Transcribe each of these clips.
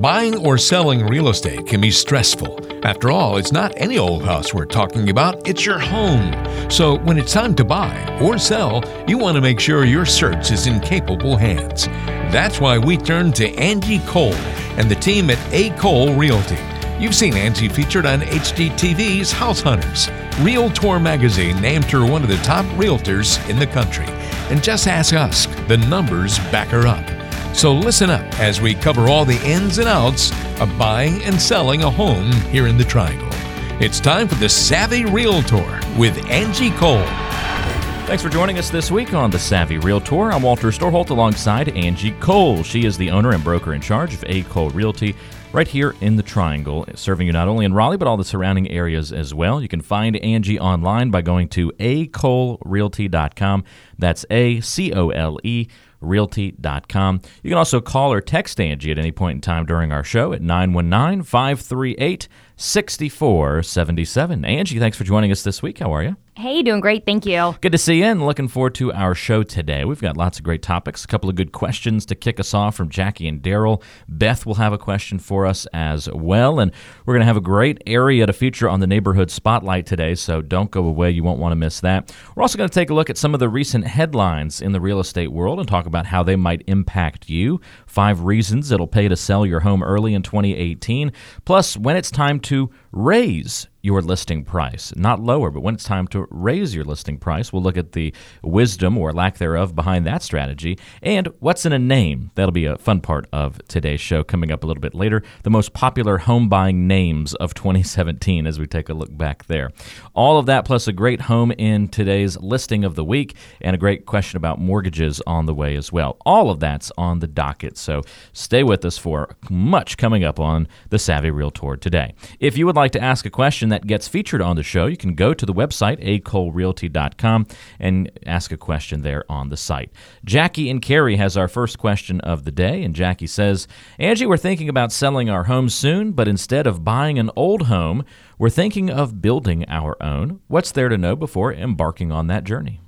Buying or selling real estate can be stressful. After all, it's not any old house we're talking about, it's your home. So when it's time to buy or sell, you want to make sure your search is in capable hands. That's why we turn to Angie Cole and the team at A. Cole Realty. You've seen Angie featured on HGTV's House Hunters. Realtor magazine named her one of the top realtors in the country. And just ask us, the numbers back her up. So listen up as we cover all the ins and outs of buying and selling a home here in the Triangle. It's time for the Savvy Realtor with Angie Cole. Thanks for joining us this week on the Savvy Realtor. I'm Walter Storholt alongside Angie Cole. She is the owner and broker in charge of A. Cole Realty right here in the Triangle, serving you not only in Raleigh, but all the surrounding areas as well. You can find Angie online by going to acolerealty.com. That's A C O L E realty.com. You can also call or text Angie at any point in time during our show at 919 538 6477. Angie, thanks for joining us this week. How are you? Hey, doing great. Thank you. Good to see you and looking forward to our show today. We've got lots of great topics, a couple of good questions to kick us off from Jackie and Daryl. Beth will have a question for us as well. And we're going to have a great area to feature on the Neighborhood Spotlight today, so don't go away. You won't want to miss that. We're also going to take a look at some of the recent headlines in the real estate world and talk about how they might impact you. Five reasons it'll pay to sell your home early in 2018, plus when it's time to raise your listing price. Not lower, but when it's time to raise your listing price, we'll look at the wisdom or lack thereof behind that strategy and what's in a name. That'll be a fun part of today's show coming up a little bit later. The most popular home buying names of 2017 as we take a look back there. All of that plus a great home in today's listing of the week and a great question about mortgages on the way as well. All of that's on the docket. So stay with us for much coming up on the Savvy Realtor today. If you would like to ask a question that gets featured on the show, you can go to the website, acolerealty.com, and ask a question there on the site. Jackie and Cary has our first question of the day, and Jackie says, Angie, we're thinking about selling our home soon, but instead of buying an old home, we're thinking of building our own. What's there to know before embarking on that journey?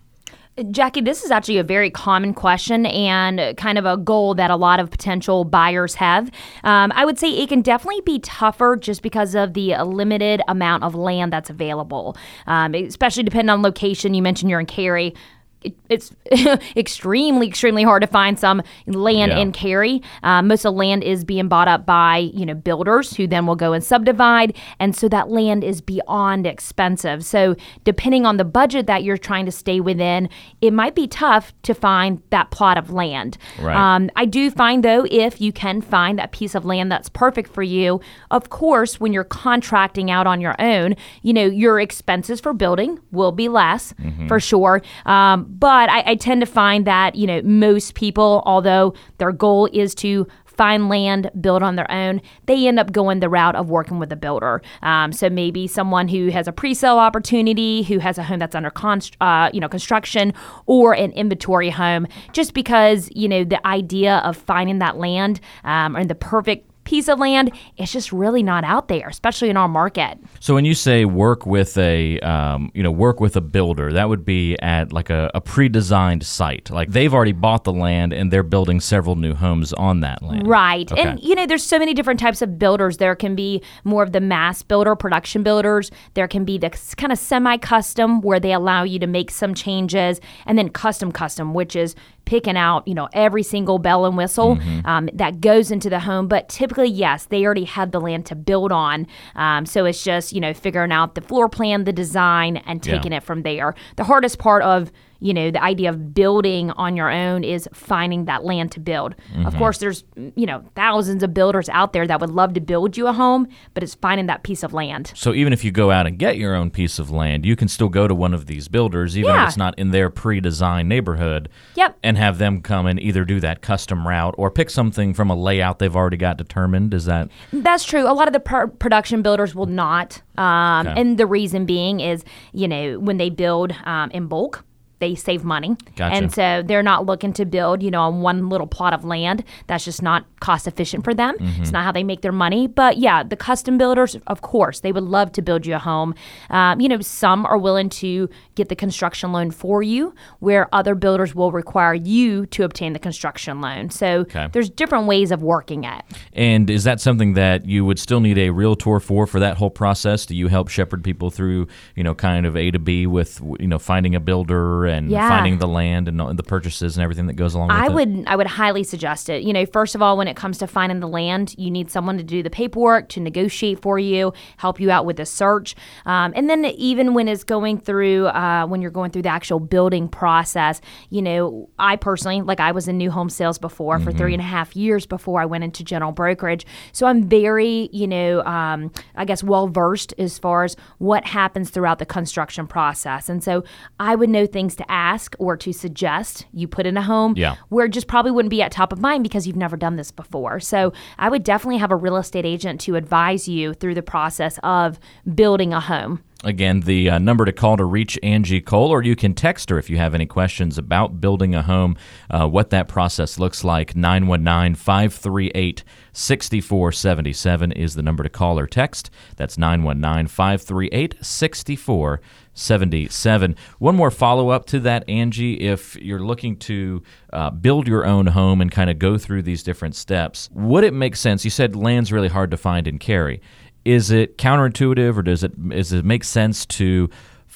Jackie, this is actually a very common question and kind of a goal that a lot of potential buyers have. Um, I would say it can definitely be tougher just because of the limited amount of land that's available, um, especially depending on location. You mentioned you're in Cary it, it's extremely, extremely hard to find some land yeah. in Cary. Uh, most of the land is being bought up by you know builders who then will go and subdivide, and so that land is beyond expensive. So depending on the budget that you're trying to stay within, it might be tough to find that plot of land. Right. Um, I do find though, if you can find that piece of land that's perfect for you, of course, when you're contracting out on your own, you know your expenses for building will be less mm-hmm. for sure. Um, but I, I tend to find that, you know, most people, although their goal is to find land, build on their own, they end up going the route of working with a builder. Um, so maybe someone who has a pre-sale opportunity, who has a home that's under const- uh, you know construction, or an inventory home, just because you know the idea of finding that land um, and the perfect piece of land, it's just really not out there, especially in our market. So when you say work with a, um, you know, work with a builder, that would be at like a, a, pre-designed site. Like they've already bought the land and they're building several new homes on that land. Right. Okay. And you know, there's so many different types of builders. There can be more of the mass builder, production builders. There can be the kind of semi-custom where they allow you to make some changes, and then custom custom, which is picking out, you know, every single bell and whistle mm-hmm. um, that goes into the home. But typically, yes, they already have the land to build on. Um, so it's just, you know, figuring out the floor plan, the design, and taking yeah. it from there. The hardest part of you know, the idea of building on your own is finding that land to build. Mm-hmm. Of course, there's, you know, thousands of builders out there that would love to build you a home, but it's finding that piece of land. So even if you go out and get your own piece of land, you can still go to one of these builders, even yeah. if it's not in their pre designed neighborhood, yep. and have them come and either do that custom route or pick something from a layout they've already got determined. Is that? That's true. A lot of the pr- production builders will not. Um, okay. And the reason being is, you know, when they build um, in bulk, they save money. Gotcha. And so they're not looking to build, you know, on one little plot of land. That's just not cost efficient for them. Mm-hmm. It's not how they make their money. But yeah, the custom builders, of course, they would love to build you a home. Um, you know, some are willing to get the construction loan for you, where other builders will require you to obtain the construction loan. So Okay. there's different ways of working it. And is that something that you would still need a realtor for for that whole process? Do you help shepherd people through, you know, kind of A to B with, you know, finding a builder and Yeah. finding the land and the purchases and everything that goes along with I it? would I would highly suggest it. You know, first of all, when it comes to finding the land, you need someone to do the paperwork, to negotiate for you, help you out with the search, um, and then even when it's going through uh, when you're going through the actual building process. You know, I personally like I was in new home sales before for three and a half years before I went into general brokerage, so I'm very you know um, I guess well versed as far as what happens throughout the construction process, and so I would know things to ask or to suggest you put in a home Yeah. where it just probably wouldn't be at top of mind because you've never done this before. So I would definitely have a real estate agent to advise you through the process of building a home. Again, the uh, number to call to reach Angie Cole, or you can text her if you have any questions about building a home, uh, what that process looks like. 919 538 6477 is the number to call or text. That's 919 538 6477. One more follow up to that, Angie. If you're looking to uh, build your own home and kind of go through these different steps, would it make sense? You said land's really hard to find in Cary is it counterintuitive or does it does it make sense to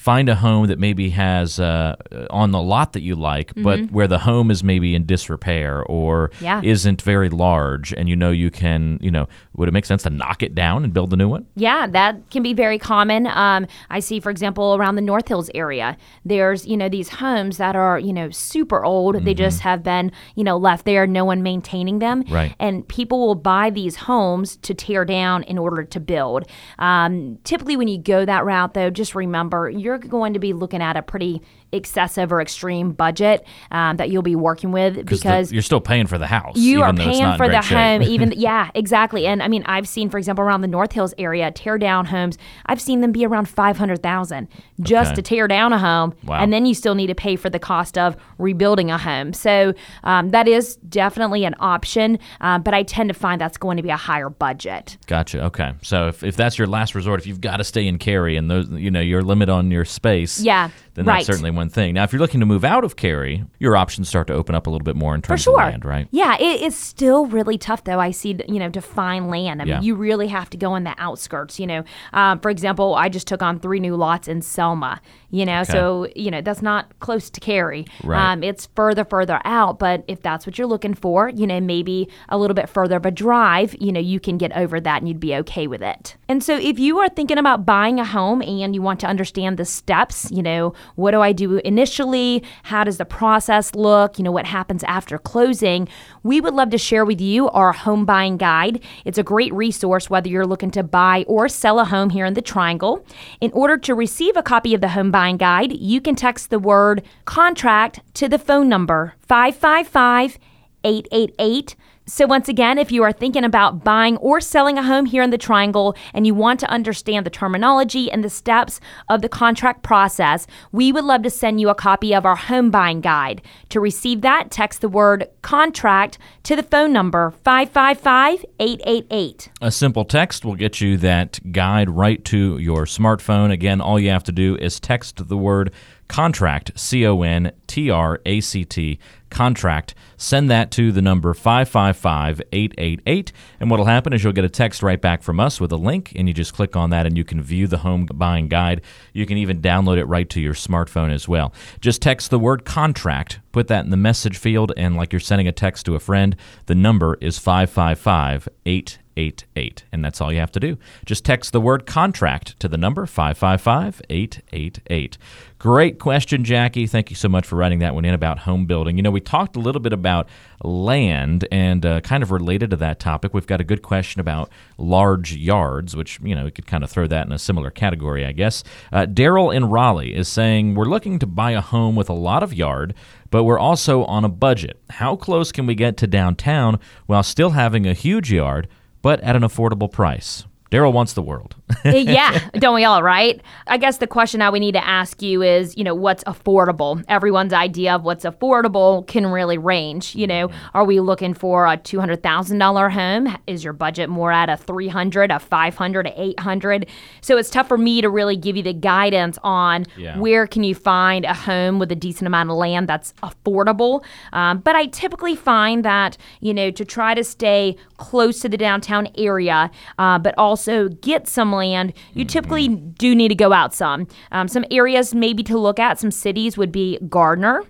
find a home that maybe has uh, on the lot that you like, but where the home is maybe in disrepair or Yeah. isn't very large, and you know you can, you know, would it make sense to knock it down and build a new one? Yeah, that can be very common. Um, I see, for example, around the North Hills area, there's you know these homes that are you know super old. They just have been you know left there, no one maintaining them, Right. And people will buy these homes to tear down in order to build. Um, typically, when you go that route, though, just remember you're going to be looking at a pretty excessive or extreme budget um, that you'll be working with the- because you're still paying for the house. you are paying for the shape. home even yeah exactly and i mean i've seen for example around the north hills area tear down homes i've seen them be around 500000 just Okay. to tear down a home Wow. and then you still need to pay for the cost of rebuilding a home so um, that is definitely an option um, but i tend to find that's going to be a higher budget Gotcha. Okay. So if, if that's your last resort, if you've got to stay in Cary and those, you know, your limit on your space, Yeah, then right. that's certainly one thing. Now, if you're looking to move out of Cary, your options start to open up a little bit more in terms sure. of land, right? Yeah, it's still really tough though. I see, you know, to find land. I mean, Yeah. you really have to go in the outskirts. You know, um, for example, I just took on three new lots in Selma. You know, so you know that's not close to Cary. Right. Um, it's further, further out. But if that's what you're looking for, you know, maybe a little bit further of a drive. You know, you can get over that and you'd be okay with it. And so, if you are thinking about buying a home and you want to understand the steps, you know, what do I do initially? How does the process look? You know, what happens after closing? We would love to share with you our home buying guide. It's a great resource whether you're looking to buy or sell a home here in the Triangle. In order to receive a copy of the home buying guide, you can text the word contract to the phone number 555 888. So, once again, if you are thinking about buying or selling a home here in the Triangle and you want to understand the terminology and the steps of the contract process, we would love to send you a copy of our home buying guide. To receive that, text the word contract to the phone number 555 888. A simple text will get you that guide right to your smartphone. Again, all you have to do is text the word contract, C O N T R A C T, contract. Send that to the number 555 888. And what will happen is you'll get a text right back from us with a link, and you just click on that and you can view the home buying guide. You can even download it right to your smartphone as well. Just text the word contract, put that in the message field, and like you're sending a text to a friend, the number is 555 888. And that's all you have to do. Just text the word contract to the number 555 888. Great question, Jackie. Thank you so much for writing that one in about home building. You know, we talked a little bit about land and uh, kind of related to that topic, we've got a good question about large yards, which, you know, we could kind of throw that in a similar category, I guess. Uh, Daryl in Raleigh is saying, We're looking to buy a home with a lot of yard, but we're also on a budget. How close can we get to downtown while still having a huge yard, but at an affordable price? Daryl wants the world. yeah, don't we all, right? I guess the question now we need to ask you is, you know, what's affordable? Everyone's idea of what's affordable can really range. You know, are we looking for a two hundred thousand dollar home? Is your budget more at a three hundred, a five hundred, a eight hundred? So it's tough for me to really give you the guidance on Yeah. where can you find a home with a decent amount of land that's affordable. Um, but I typically find that you know to try to stay close to the downtown area, uh, but also get some land. You typically do need to go out some. Um, some areas maybe to look at. Some cities would be Garner,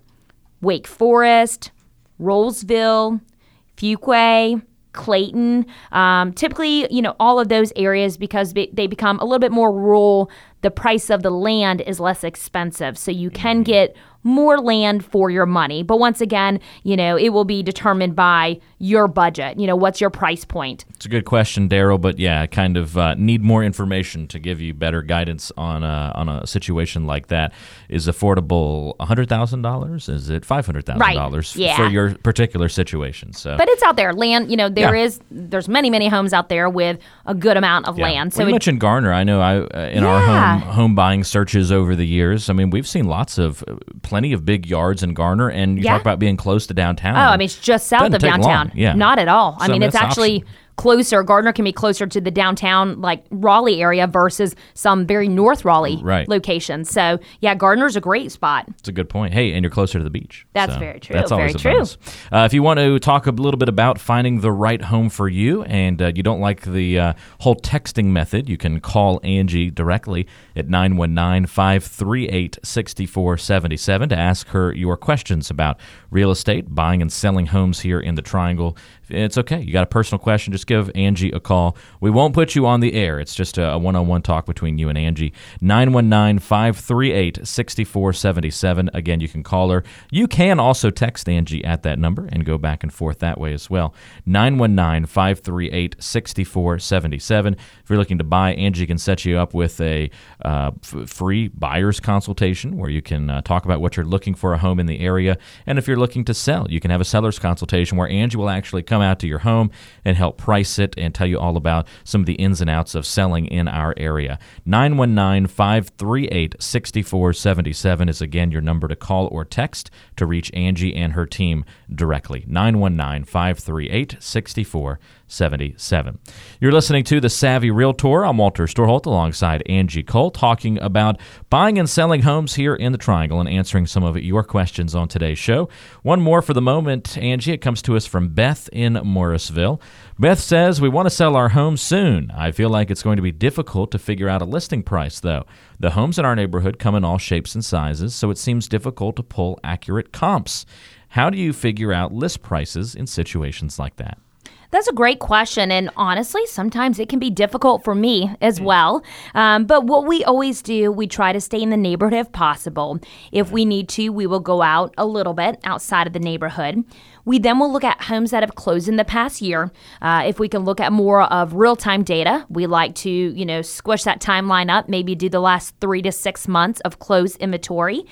Wake Forest, Rolesville, Fuquay, Clayton. Um, typically, you know, all of those areas because be- they become a little bit more rural. The price of the land is less expensive, so you can get more land for your money. But once again, you know, it will be determined by your budget. You know, what's your price point? It's a good question, Daryl, but yeah, I kind of uh, need more information to give you better guidance on a, on a situation like that. Is affordable $100,000? Is it $500,000 Right, yeah. for your particular situation? So But it's out there. Land, you know, there Yeah. is there's many many homes out there with a good amount of Yeah. land. So So you it, mentioned Garner. I know I uh, in our home home buying searches over the years. I mean, we've seen lots of uh, plenty of big yards in Garner, and you talk about being close to downtown. Oh, I mean, it's just south Doesn't of take long, downtown. Yeah. Not at all. I mean, it's actually option. Closer. Garner can be closer to the downtown, like Raleigh area versus some very North Raleigh Right. locations. So, yeah, Garner's a great spot. It's a good point. Hey, and you're closer to the beach. That's So very true, That's very always a true. bonus. Uh, if you want to talk a little bit about finding the right home for you, and uh, you don't like the uh, whole texting method, you can call Angie directly at 919-538-6477 to ask her your questions about real estate, buying and selling homes here in the Triangle. It's okay. You got a personal question, just give Angie a call. We won't put you on the air. It's just a one on one talk between you and Angie. 919 538 6477. Again, you can call her. You can also text Angie at that number and go back and forth that way as well. 919 538 6477. If you're looking to buy, Angie can set you up with a uh, f- free buyer's consultation where you can uh, talk about what you're looking for a home in the area. And if you're looking to sell, you can have a seller's consultation where Angie will actually come out to your home and help price it and tell you all about some of the ins and outs of selling in our area. 919 538 6477 is again your number to call or text to reach Angie and her team directly. 919 538 6477. You're listening to The Savvy Realtor. I'm Walter Storholt alongside Angie Cole talking about buying and selling homes here in the Triangle and answering some of your questions on today's show. One more for the moment, Angie. It comes to us from Beth in Morrisville. Beth says, We want to sell our home soon. I feel like it's going to be difficult to figure out a listing price, though. The homes in our neighborhood come in all shapes and sizes, so it seems difficult to pull accurate comps. How do you figure out list prices in situations like that? That's a great question. And honestly, sometimes it can be difficult for me as well. Um, but what we always do, we try to stay in the neighborhood if possible. If we need to, we will go out a little bit outside of the neighborhood. We then will look at homes that have closed in the past year. Uh, if we can look at more of real time data, we like to, you know, squish that timeline up, maybe do the last three to six months of closed inventory.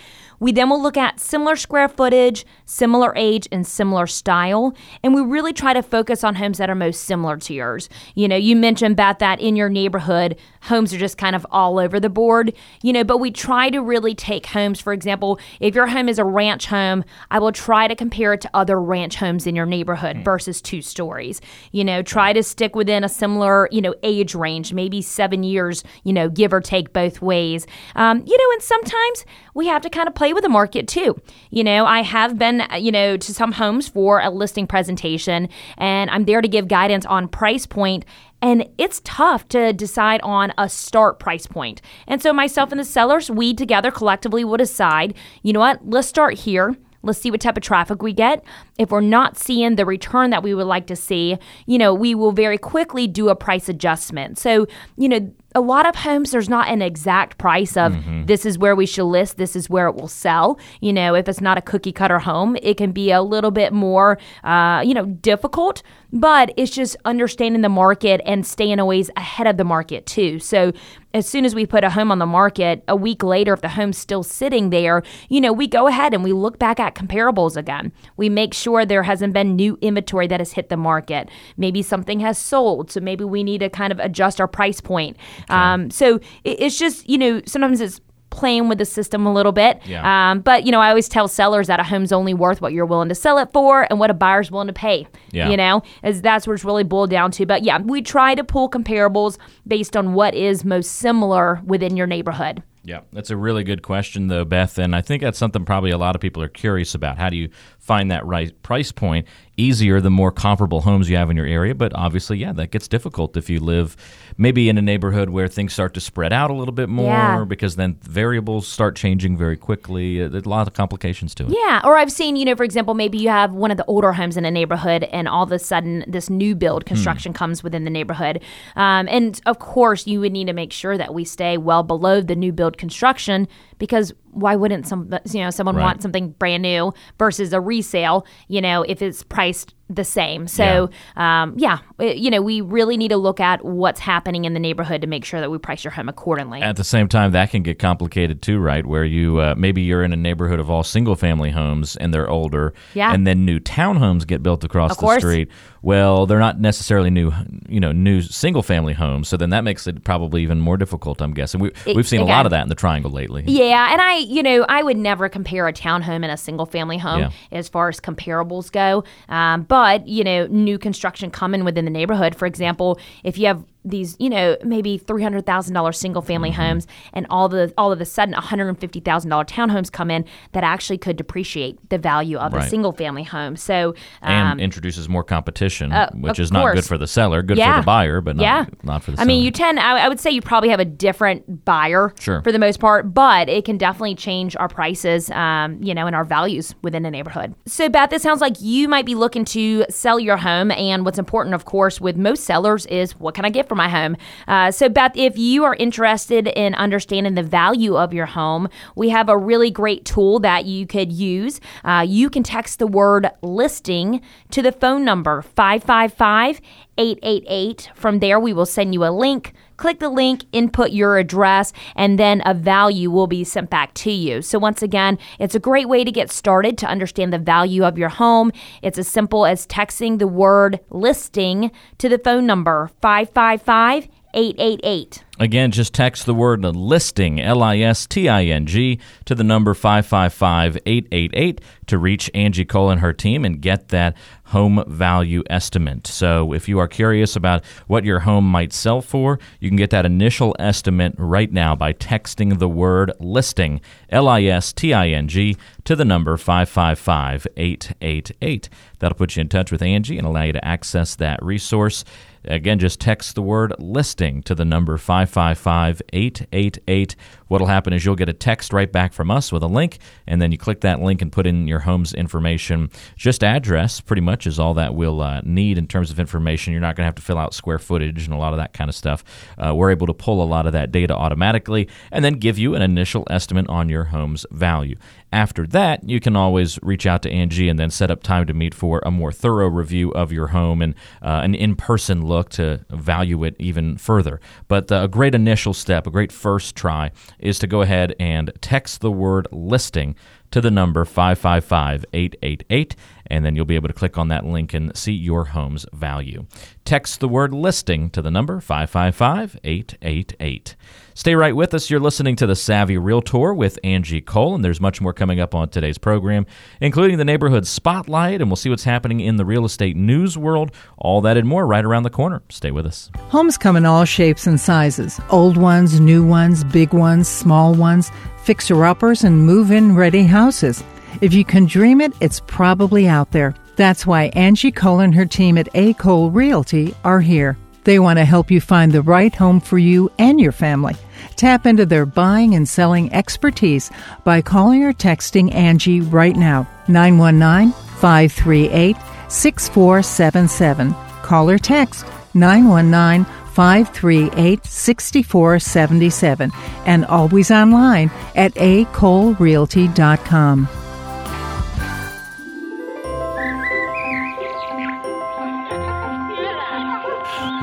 We then will look at similar square footage, similar age, and similar style. And we really try to focus on homes that are most similar to yours. You know, you mentioned, about that in your neighborhood, homes are just kind of all over the board, you know, but we try to really take homes, for example, if your home is a ranch home, I will try to compare it to other ranch homes in your neighborhood versus two stories. You know, try to stick within a similar, you know, age range, maybe seven years, you know, give or take both ways. Um, you know, and sometimes we have to kind of play with the market too. You know, I have been, uh, you know, to some homes for a listing presentation, and I'm there to give guidance on price point. And it's tough to decide on a start price point. And so, myself and the sellers, we together collectively will decide, you know what, let's start here. Let's see what type of traffic we get. If we're not seeing the return that we would like to see, you know, we will very quickly do a price adjustment. So, you know, a lot of homes, there's not an exact price of this is where we should list, this is where it will sell. You know, if it's not a cookie cutter home, it can be a little bit more, uh, you know, difficult, but it's just understanding the market and staying always ahead of the market too. So as soon as we put a home on the market, a week later, if the home's still sitting there, you know, we go ahead and we look back at comparables again. We make sure there hasn't been new inventory that has hit the market. Maybe something has sold, so maybe we need to kind of adjust our price point. Okay. Um, so it, it's just, you know, sometimes it's playing with the system a little bit. Yeah. Um, but you know, I always tell sellers that a home's only worth what you're willing to sell it for and what a buyer's willing to pay. Yeah. You know, is that's what it's really boiled down to. But yeah, we try to pull comparables based on what is most similar within your neighborhood. Yeah, that's a really good question, though, Beth. And I think that's something probably a lot of people are curious about. How do you find that right price point? Easier the more comparable homes you have in your area, but obviously, yeah, that gets difficult if you live maybe in a neighborhood where things start to spread out a little bit more yeah. because then variables start changing very quickly. Uh, there's a lot of complications to it. Yeah, or I've seen, you know, for example, maybe you have one of the older homes in a neighborhood and all of a sudden this new build construction hmm. comes within the neighborhood. Um, and of course, you would need to make sure that we stay well below the new build construction because why wouldn't some you know someone right. want something brand new versus a resale you know if it's priced the same so yeah. Um, yeah you know we really need to look at what's happening in the neighborhood to make sure that we price your home accordingly at the same time that can get complicated too right where you uh, maybe you're in a neighborhood of all single family homes and they're older yeah. and then new townhomes get built across the street well they're not necessarily new you know new single family homes so then that makes it probably even more difficult i'm guessing we, it, we've seen again, a lot of that in the triangle lately yeah and i you know, I would never compare a townhome and a single family home yeah. as far as comparables go. Um, but, you know, new construction coming within the neighborhood, for example, if you have these, you know, maybe three hundred thousand dollars single family mm-hmm. homes, and all the all of a sudden, one hundred and fifty thousand dollar townhomes come in that actually could depreciate the value of right. a single family home. So um, and introduces more competition, uh, which is not good for the seller, good yeah. for the buyer, but not, yeah. not for the. Seller. i mean, you tend. I, I, would say you probably have a different buyer sure. for the most part, but it can definitely change our prices, um, you know, and our values within a neighborhood. So, Beth, it sounds like you might be looking to sell your home, and what's important, of course, with most sellers is what can I get for my home. Uh, so, Beth, if you are interested in understanding the value of your home, we have a really great tool that you could use. Uh, you can text the word listing to the phone number 555 888. From there, we will send you a link. Click the link, input your address, and then a value will be sent back to you. So, once again, it's a great way to get started to understand the value of your home. It's as simple as texting the word listing to the phone number 555 888. Again, just text the word listing, L I S T I N G, to the number 555 888 to reach Angie Cole and her team and get that home value estimate. So, if you are curious about what your home might sell for, you can get that initial estimate right now by texting the word listing, L I S T I N G, to the number 555 888. That'll put you in touch with Angie and allow you to access that resource. Again, just text the word listing to the number 555 888. What'll happen is you'll get a text right back from us with a link, and then you click that link and put in your home's information. Just address, pretty much, is all that we'll uh, need in terms of information. You're not going to have to fill out square footage and a lot of that kind of stuff. Uh, we're able to pull a lot of that data automatically and then give you an initial estimate on your home's value. After that, you can always reach out to Angie and then set up time to meet for a more thorough review of your home and uh, an in person look to value it even further. But uh, a great initial step, a great first try, is to go ahead and text the word listing to the number 555 888, and then you'll be able to click on that link and see your home's value. Text the word listing to the number 555 888. Stay right with us. You're listening to the Savvy Realtor with Angie Cole, and there's much more coming up on today's program, including the neighborhood spotlight, and we'll see what's happening in the real estate news world. All that and more right around the corner. Stay with us. Homes come in all shapes and sizes old ones, new ones, big ones, small ones, fixer uppers, and move in ready houses. If you can dream it, it's probably out there. That's why Angie Cole and her team at A. Cole Realty are here. They want to help you find the right home for you and your family. Tap into their buying and selling expertise by calling or texting Angie right now, 919 538 6477. Call or text 919 538 6477 and always online at acolerealty.com.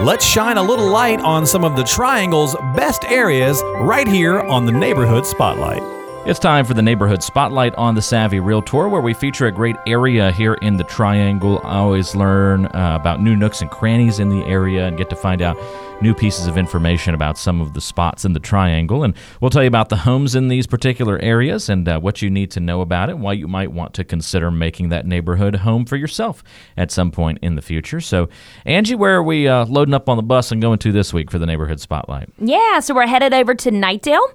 let's shine a little light on some of the Triangle's best areas right here on the Neighborhood Spotlight. It's time for the Neighborhood Spotlight on the Savvy Realtor, where we feature a great area here in the Triangle. I always learn uh, about new nooks and crannies in the area and get to find out new pieces of information about some of the spots in the triangle. And we'll tell you about the homes in these particular areas and uh, what you need to know about it, why you might want to consider making that neighborhood home for yourself at some point in the future. So, Angie, where are we uh, loading up on the bus and going to this week for the neighborhood spotlight? Yeah, so we're headed over to Knightdale.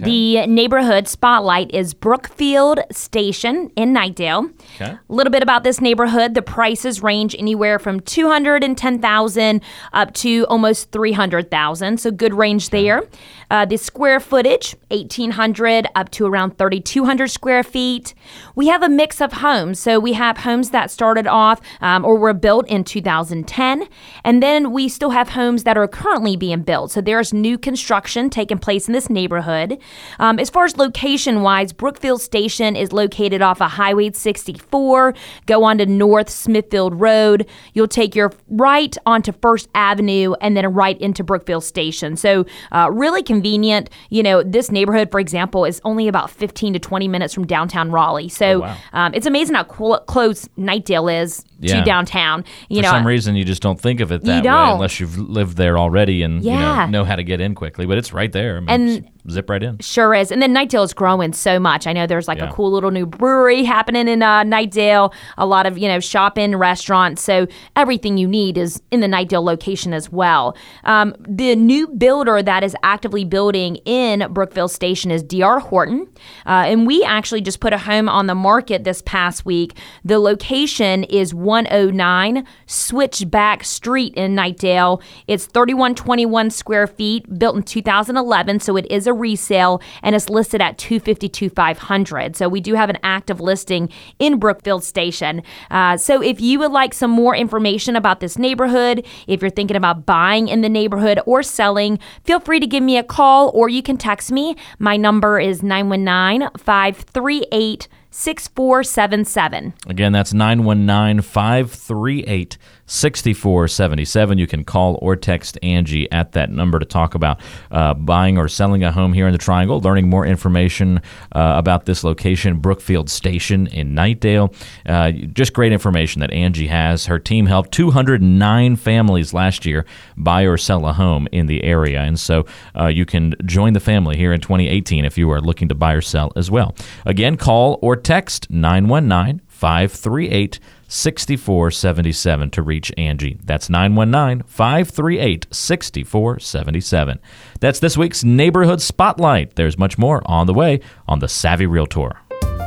Okay. The neighborhood spotlight is Brookfield Station in Knightdale. Okay. A little bit about this neighborhood. The prices range anywhere from 210,000 up to almost 300,000, so good range okay. there. Uh, the square footage, 1,800 up to around 3,200 square feet. We have a mix of homes. So we have homes that started off um, or were built in 2010, and then we still have homes that are currently being built. So there's new construction taking place in this neighborhood. Um, as far as location wise, Brookfield Station is located off of Highway 64. Go on to North Smithfield Road. You'll take your right onto First Avenue and then right into Brookfield Station. So uh, really convenient. You know, this neighborhood, for example, is only about 15 to 20 minutes from downtown Raleigh. So oh, wow. um, it's amazing how cool, close Knightdale is yeah. to downtown. You For know, some reason, you just don't think of it that way unless you've lived there already and yeah. you know, know how to get in quickly. But it's right there. I mean, and zip right in. Sure is. And then Knightdale is growing so much. I know there's like yeah. a cool little new brewery happening in uh, Knightdale. A lot of you know shopping, restaurants. So everything you need is in the Knightdale location as well. Um, the new builder that is actively building in Brookfield Station is D.R. Horton, uh, and we actually just put a home on the market this past week. The location is 109 Switchback Street in Knightdale. It's 3121 square feet, built in 2011, so it is a resale and it's listed at 252 500 So we do have an active listing in Brookfield Station. Uh, so if you would like some more information about this neighborhood, if you're thinking about buying in the neighborhood or selling, feel free to give me a call or you can text me. My number is 919 538 6477. Again, that's 919 538 6477. You can call or text Angie at that number to talk about uh, buying or selling a home here in the Triangle, learning more information uh, about this location, Brookfield Station in Knightdale. Uh, just great information that Angie has. Her team helped 209 families last year buy or sell a home in the area. And so uh, you can join the family here in 2018 if you are looking to buy or sell as well. Again, call or text 919 538 6477 to reach Angie. That's 919 538 6477. That's this week's Neighborhood Spotlight. There's much more on the way on the Savvy Realtor.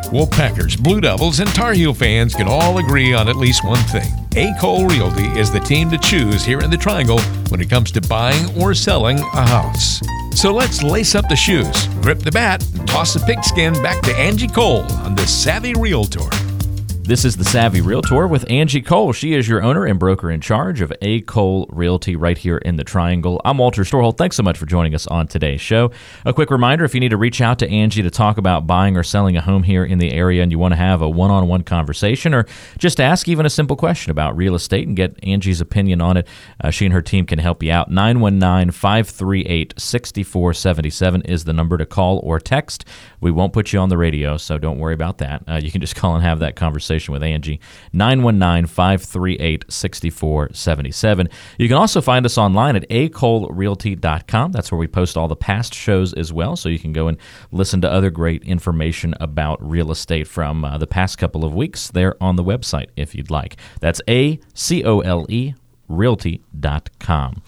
Wolfpackers, Blue Devils, and Tar Heel fans can all agree on at least one thing. A. Cole Realty is the team to choose here in the Triangle when it comes to buying or selling a house. So let's lace up the shoes, grip the bat, and toss the pigskin back to Angie Cole on the Savvy Realtor. This is the Savvy Realtor with Angie Cole. She is your owner and broker in charge of A. Cole Realty right here in the Triangle. I'm Walter Storholt. Thanks so much for joining us on today's show. A quick reminder if you need to reach out to Angie to talk about buying or selling a home here in the area and you want to have a one on one conversation or just ask even a simple question about real estate and get Angie's opinion on it, uh, she and her team can help you out. 919 538 6477 is the number to call or text. We won't put you on the radio, so don't worry about that. Uh, you can just call and have that conversation with Angie. 919 538 6477. You can also find us online at acolerealty.com. That's where we post all the past shows as well, so you can go and listen to other great information about real estate from uh, the past couple of weeks there on the website if you'd like. That's A C O L E realty.com.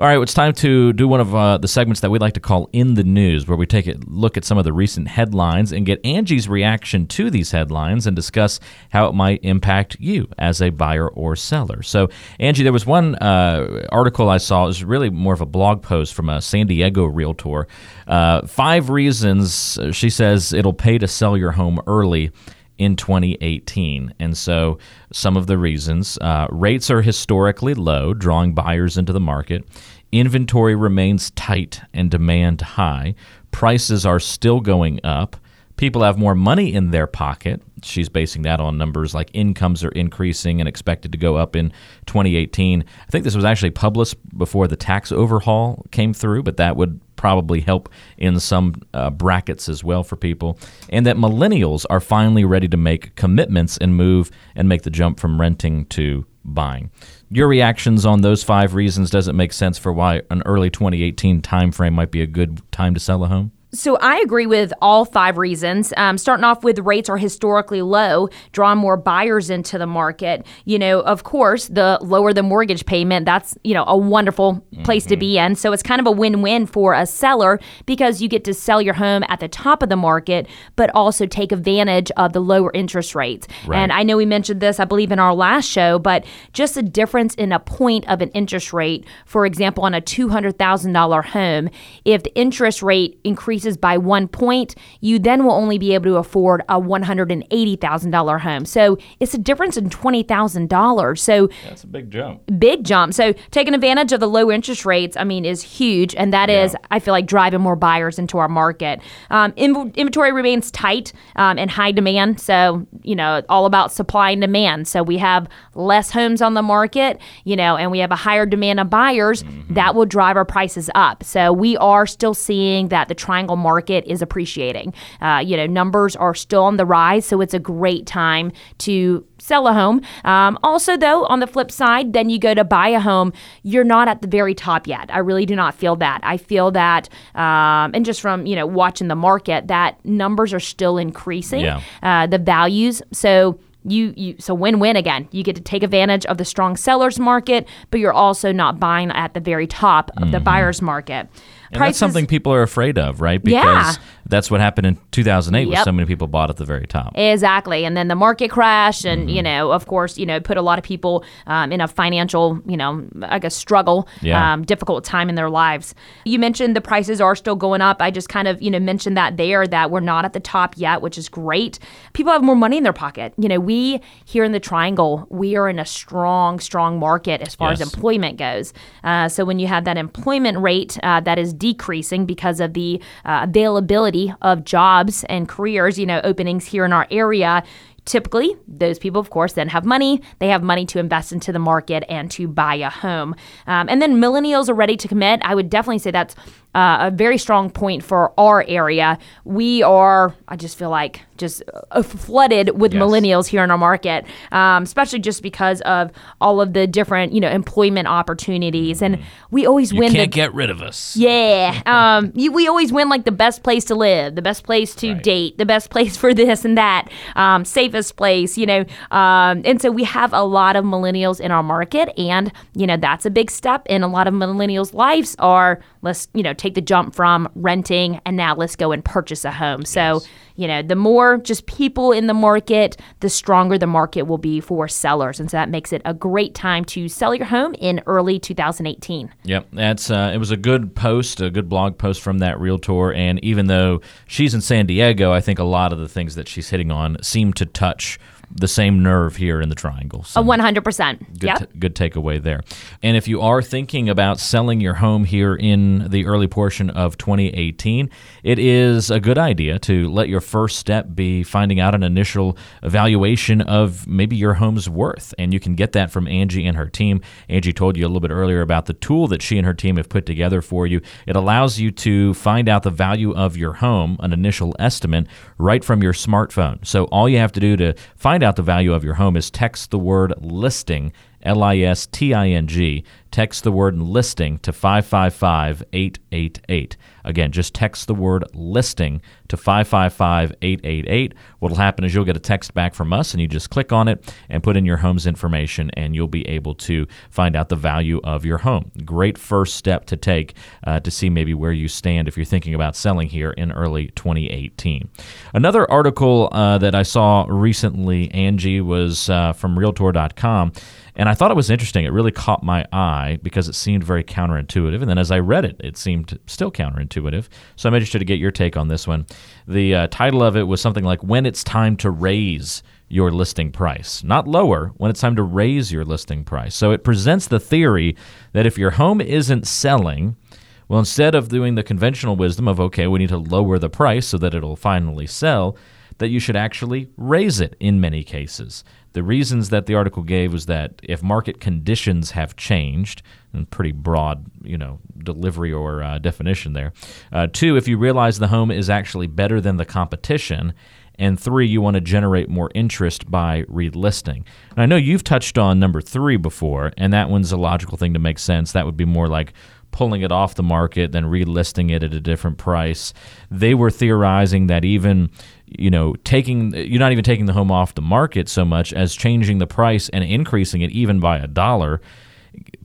All right, it's time to do one of uh, the segments that we like to call In the News, where we take a look at some of the recent headlines and get Angie's reaction to these headlines and discuss how it might impact you as a buyer or seller. So, Angie, there was one uh, article I saw, it was really more of a blog post from a San Diego realtor. Uh, five reasons, uh, she says, it'll pay to sell your home early in 2018. And so, some of the reasons uh, rates are historically low, drawing buyers into the market. Inventory remains tight and demand high. Prices are still going up. people have more money in their pocket. She's basing that on numbers like incomes are increasing and expected to go up in 2018. I think this was actually published before the tax overhaul came through, but that would probably help in some uh, brackets as well for people. And that millennials are finally ready to make commitments and move and make the jump from renting to buying. Your reactions on those five reasons does it make sense for why an early 2018 timeframe might be a good time to sell a home? So I agree with all five reasons. Um, starting off with rates are historically low, drawing more buyers into the market. You know, of course, the lower the mortgage payment, that's you know a wonderful place mm-hmm. to be in. So it's kind of a win-win for a seller because you get to sell your home at the top of the market, but also take advantage of the lower interest rates. Right. And I know we mentioned this, I believe, in our last show, but just a difference in a point of an interest rate, for example, on a two hundred thousand dollar home, if the interest rate increases increases by one point, you then will only be able to afford a $180,000 home. So it's a difference in $20,000. So that's a big jump. Big jump. So taking advantage of the low interest rates, I mean, is huge. And that yeah. is, I feel like, driving more buyers into our market. Um, inventory remains tight um, and high demand. So, you know, all about supply and demand. So we have less homes on the market, you know, and we have a higher demand of buyers. Mm-hmm. That will drive our prices up. So we are still seeing that the triangle triangle market is appreciating. Uh, you know, numbers are still on the rise, so it's a great time to sell a home. Um, also, though, on the flip side, then you go to buy a home, you're not at the very top yet. I really do not feel that. I feel that, um, and just from you know watching the market, that numbers are still increasing. Yeah. Uh, the values. So you you so win-win again. You get to take advantage of the strong sellers market, but you're also not buying at the very top of mm-hmm. the buyers market. And that's something people are afraid of, right? Because yeah. that's what happened in 2008 yep. with so many people bought at the very top. Exactly. And then the market crashed and, mm-hmm. you know, of course, you know, put a lot of people um, in a financial, you know, I guess struggle, yeah. um, difficult time in their lives. You mentioned the prices are still going up. I just kind of, you know, mentioned that there that we're not at the top yet, which is great. People have more money in their pocket. You know, we here in the Triangle, we are in a strong, strong market as far yes. as employment goes. Uh, so when you have that employment rate uh, that is decreasing because of the uh, availability of jobs and careers, you know, openings here in our area, typically those people of course then have money. They have money to invest into the market and to buy a home. Um, and then millennials are ready to commit. I would definitely say that's uh, a very strong point for our area. We are, I just feel like, just uh, flooded with yes. millennials here in our market, um, especially just because of all of the different, you know, employment opportunities. And we always you win. Can't the, get rid of us. Yeah, um, you, we always win like the best place to live, the best place to right. date, the best place for this and that, um, safest place, you know. Um, and so we have a lot of millennials in our market, and you know that's a big step. And a lot of millennials' lives are let's you know take the jump from renting and now let's go and purchase a home yes. You know the more just people in the market the stronger the market will be for sellers and so that makes it a great time to sell your home in early 2018 yep that's uh, it was a good post a good blog post from that realtor and even though she's in san diego i think a lot of the things that she's hitting on seem to touch the same nerve here in the triangle. So 100%. Good, yep. t- good takeaway there. And if you are thinking about selling your home here in the early portion of 2018, it is a good idea to let your first step be finding out an initial evaluation of maybe your home's worth. And you can get that from Angie and her team. Angie told you a little bit earlier about the tool that she and her team have put together for you. It allows you to find out the value of your home, an initial estimate, right from your smartphone. So all you have to do to find out the value of your home is text the word listing, L I S T I N G. Text the word listing to 555 888. Again, just text the word listing to 555 888. What will happen is you'll get a text back from us, and you just click on it and put in your home's information, and you'll be able to find out the value of your home. Great first step to take uh, to see maybe where you stand if you're thinking about selling here in early 2018. Another article uh, that I saw recently, Angie, was uh, from Realtor.com. And I thought it was interesting. It really caught my eye because it seemed very counterintuitive. And then as I read it, it seemed still counterintuitive. So I'm interested to get your take on this one. The uh, title of it was something like When It's Time to Raise Your Listing Price. Not lower, when it's time to raise your listing price. So it presents the theory that if your home isn't selling, Well, instead of doing the conventional wisdom of, okay, we need to lower the price so that it'll finally sell, that you should actually raise it in many cases. The reasons that the article gave was that if market conditions have changed, and pretty broad, you know, delivery or uh, definition there. Uh, two, if you realize the home is actually better than the competition. And three, you want to generate more interest by relisting. And I know you've touched on number three before, and that one's a logical thing to make sense. That would be more like pulling it off the market, then relisting it at a different price. They were theorizing that even you know taking you're not even taking the home off the market so much as changing the price and increasing it even by a dollar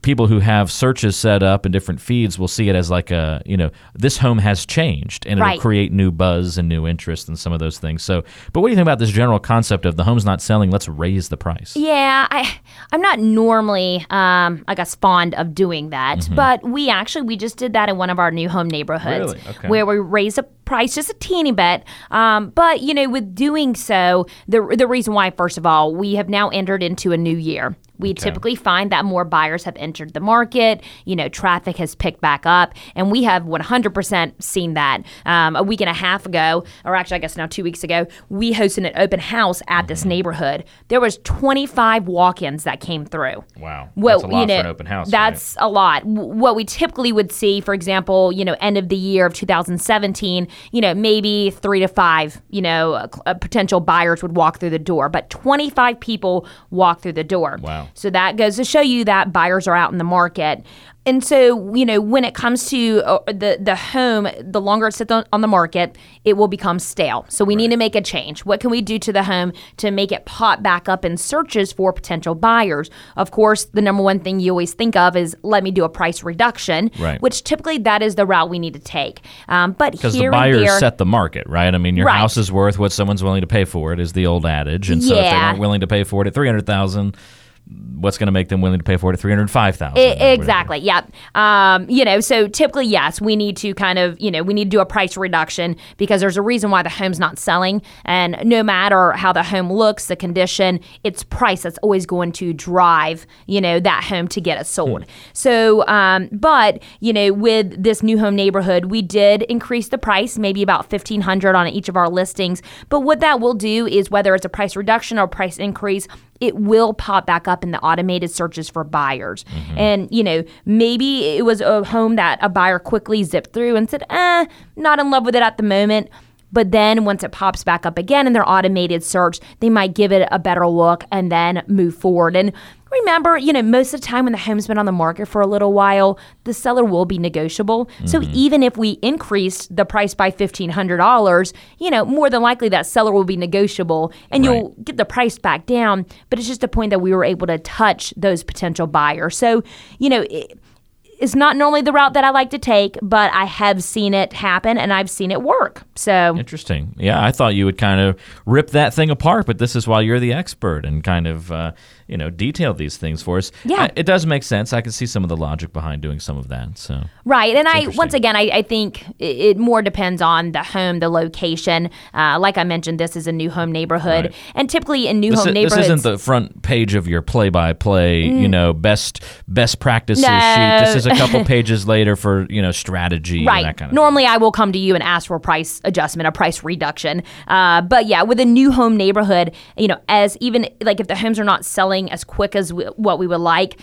people who have searches set up and different feeds will see it as like a you know this home has changed and Right. it'll create new buzz and new interest and some of those things so but what do you think about this general concept of the home's not selling let's raise the price Yeah, I I'm not normally um I guess fond of doing that, but we actually we just did that in one of our new home neighborhoods Really? Okay. where we raised a price just a teeny bit. Um, but you know, with doing so, the the reason why first of all, we have now entered into a new year. We typically find that more buyers have entered the market. You know, traffic has picked back up, and we have 100% seen that. Um, a week and a half ago, or actually, I guess now two weeks ago, we hosted an open house at this neighborhood. There was 25 walk-ins that came through. wow Well, that's a lot you know, for an open house right? That's a lot. What we typically would see, for example, you know, end of the year of 2017, you know, maybe three to five, you know, uh, potential buyers would walk through the door, but 25 people walk through the door. Wow. So that goes to show you that buyers are out in the market. And so, you know, when it comes to uh, the the home, the longer it sits on, on the market, it will become stale. So we need to make a change. What can we do to the home to make it pop back up in searches for potential buyers? Of course, the number one thing you always think of is let me do a price reduction, Right. which typically that is the route we need to take. Um, but because the buyers there, set the market, right? I mean, your Right. house is worth what someone's willing to pay for it, is the old adage. And so if they Yeah. weren't willing to pay for it at three hundred thousand, what's going to make them willing to pay for it at three hundred five thousand? I- E, exactly. Yep. Um, you know, so typically, yes, we need to kind of, you know, we need to do a price reduction because there's a reason why the home's not selling. And no matter how the home looks, the condition, its price that's always going to drive, you know, that home to get it sold. So, um, but, you know, with this new home neighborhood, we did increase the price, maybe about 1500 on each of our listings. But what that will do is whether it's a price reduction or price increase, it will pop back up in the automated searches for buyers. And, you know, maybe it was a home that a buyer quickly zipped through and said, eh, not in love with it at the moment. But then once it pops back up again in their automated search, they might give it a better look and then move forward. And remember, you know, most of the time when the home's been on the market for a little while, the seller will be negotiable. So mm-hmm. even if we increased the price by $1,500, you know, more than likely that seller will be negotiable and Right. you'll get the price back down. But it's just a point that we were able to touch those potential buyers. So, you know, it, it's not normally the route that I like to take, but I have seen it happen and I've seen it work. So, Interesting. Yeah, I thought you would kind of rip that thing apart, but this is why you're the expert and kind of uh, you know detail these things for us. Yeah. Uh, it does make sense. I can see some of the logic behind doing some of that. So Right, and I once again I, I think it, it more depends on the home, the location. Uh, like I mentioned, this is a new home neighborhood, Right. and typically in new this, home i- this neighborhoods, isn't the front page of your play-by-play, you know, best best practices No. sheet. This is a couple pages later for you know strategy and right. that kind of. Normally, I will come to you and ask for a price adjustment, a price reduction. Uh, but yeah, with a new home neighborhood, you know, as even like if the homes are not selling as quick as we, what we would like.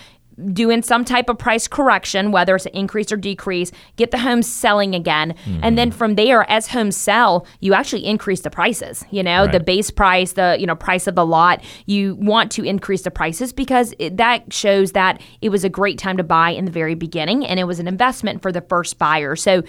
Doing some type of price correction, whether it's an increase or decrease, get the homes selling again. And Mm-hmm. then from there, as homes sell, you actually increase the prices. You know, the base price, the you know price of the lot. You want to increase the prices because it, that shows that it was a great time to buy in the very beginning, and it was an investment for the first buyer. So.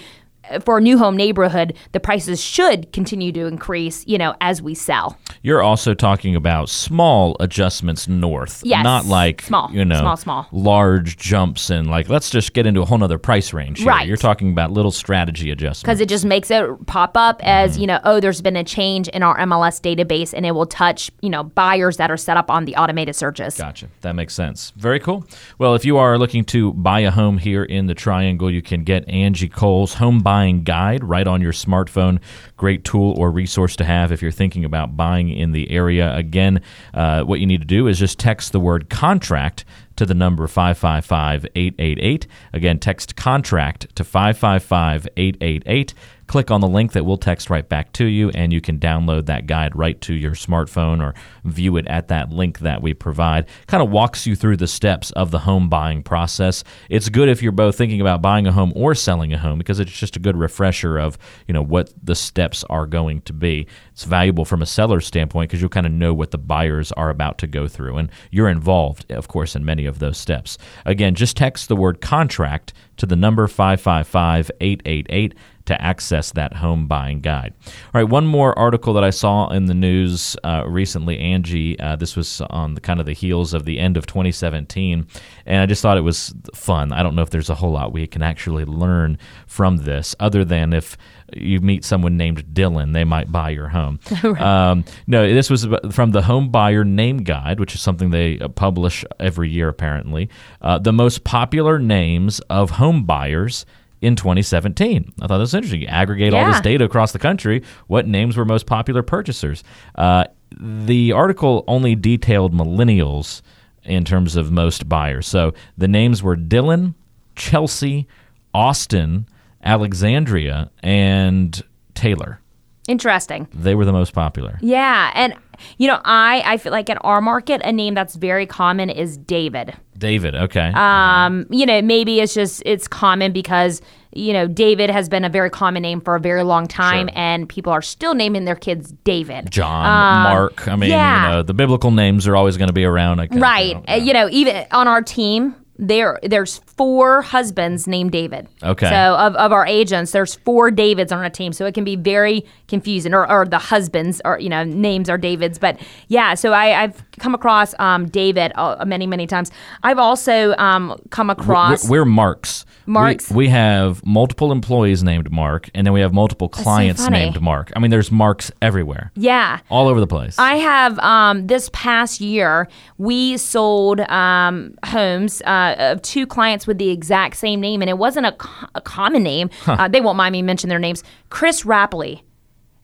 For a new home neighborhood, the prices should continue to increase, you know, as we sell. You're also talking about small adjustments north, Yes, not like small, you know, small, small. large jumps and like let's just get into a whole nother price range. Here. Right. You're talking about little strategy adjustments. because it just makes it pop up as mm-hmm. you know oh there's been a change in our mls database and it will touch you know buyers that are set up on the automated searches Gotcha. That makes sense. Very cool. Well, if you are looking to buy a home here in the Triangle, you can get Angie Cole's Home Buying Guide right on your smartphone. Great tool or resource to have if you're thinking about buying in the area. Again, uh, what you need to do is just text the word contract to the number 555 888. Again, text contract to 555 888 click on the link that we'll text right back to you, and you can download that guide right to your smartphone or view it at that link that we provide. Kind of walks you through the steps of the home buying process. It's good if you're both thinking about buying a home or selling a home because it's just a good refresher of you know what the steps are going to be. It's valuable from a seller's standpoint because you'll kind of know what the buyers are about to go through, and you're involved, of course, in many of those steps. Again, just text the word contract to the number 555 888 to access that home buying guide. All right, one more article that I saw in the news uh, recently, Angie. Uh, this was on the kind of the heels of the end of 2017, and I just thought it was fun. I don't know if there's a whole lot we can actually learn from this, other than if you meet someone named Dylan, they might buy your home. um, no, this was from the Home Buyer Name Guide, which is something they uh, publish every year, apparently. Uh, the most popular names of home buyers in 2017. I thought that was interesting. You aggregate all this data across the country. What names were most popular purchasers? Uh, the article only detailed millennials in terms of most buyers. So the names were Dylan, Chelsea, Austin, Alexandria, and Taylor. Interesting. They were the most popular. Yeah, and you know, I I feel like in our market, a name that's very common is David. David, okay. Um, you know, maybe it's just it's common because you know David has been a very common name for a very long time, Sure. and people are still naming their kids David. John, Um, Mark. I mean, yeah. you know, the biblical names are always going to be around. Guess, Right. you know, Uh, You know, even on our team, there there's four husbands named David. Okay. So of, of our agents, there's four Davids on our team. So it can be very confusing. Or, or the husbands or you know, names are Davids. But yeah, so I, I've come across um, David uh, many, many times. I've also um, come across We're, we're Marks. We- Marks. We, have multiple employees named Mark, and then we have multiple clients funny. named Mark. I mean, there's Marks everywhere, Yeah. all over the place. I have um, this past year, we sold um, homes uh, of two clients with the exact same name, and it wasn't a, co- a common name. Uh, they won't mind me mention their names. Chris Rapley.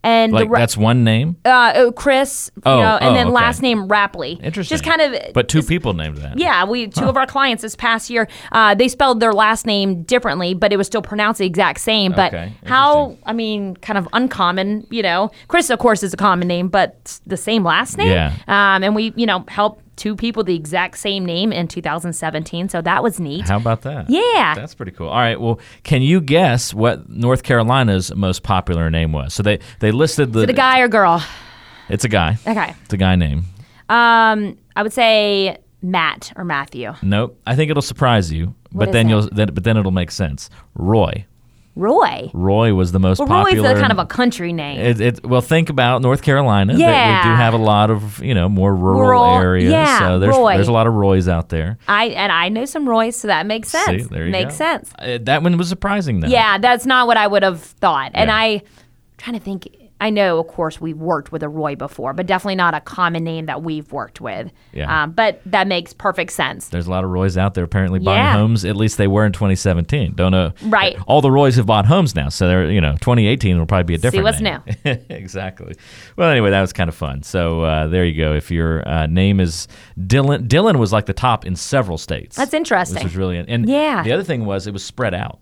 And like the, Ra- that's one name. uh, oh, Chris, you Oh, know, and oh, then okay. last name Rapley. Interesting. Just kind of, but two people named that. yeah, we two of our clients this past year, uh, they spelled their last name differently, but it was still pronounced the exact same. But Okay, how. I mean, kind of uncommon, you know. Chris, of course, is a common name, but the same last name. Yeah. Um, and we, you know, helped two people the exact same name in 2017, so that was neat. How about that? Yeah. That's pretty cool. All right. Well, can you guess what North Carolina's most popular name was? So they they listed the. Is it a guy or girl? It's a guy. Okay. It's a guy name. Um, I would say Matt or Matthew. Nope. I think it'll surprise you, but is then it? you'll then, but then it'll make sense. Roy. Roy. Roy was the most Well, popular. Roy's a kind of a country name. It, it, well, think about North Carolina. Yeah. we do have a lot of you know more rural, Rural, areas. yeah, so there's Roy. there's a lot of Roys out there. I and I know some Roys, so that makes sense. See, there you makes go. sense. Uh, that one was surprising though. Yeah, that's not what I would have thought. And Yeah. I trying to think I know, of course, we've worked with a Roy before, but definitely not a common name that we've worked with. Yeah. Um, but that makes perfect sense. There's a lot of Roys out there apparently buying Yeah. homes. At least they were in 2017. Don't know. Right. All the Roys have bought homes now, so they're you know 2018 will probably be a different. See what's name. exactly. Well, anyway, that was kind of fun. So uh, there you go. If your uh, name is Dylan, Dylan was like the top in several states. That's interesting. This was really and Yeah. The other thing was it was spread out,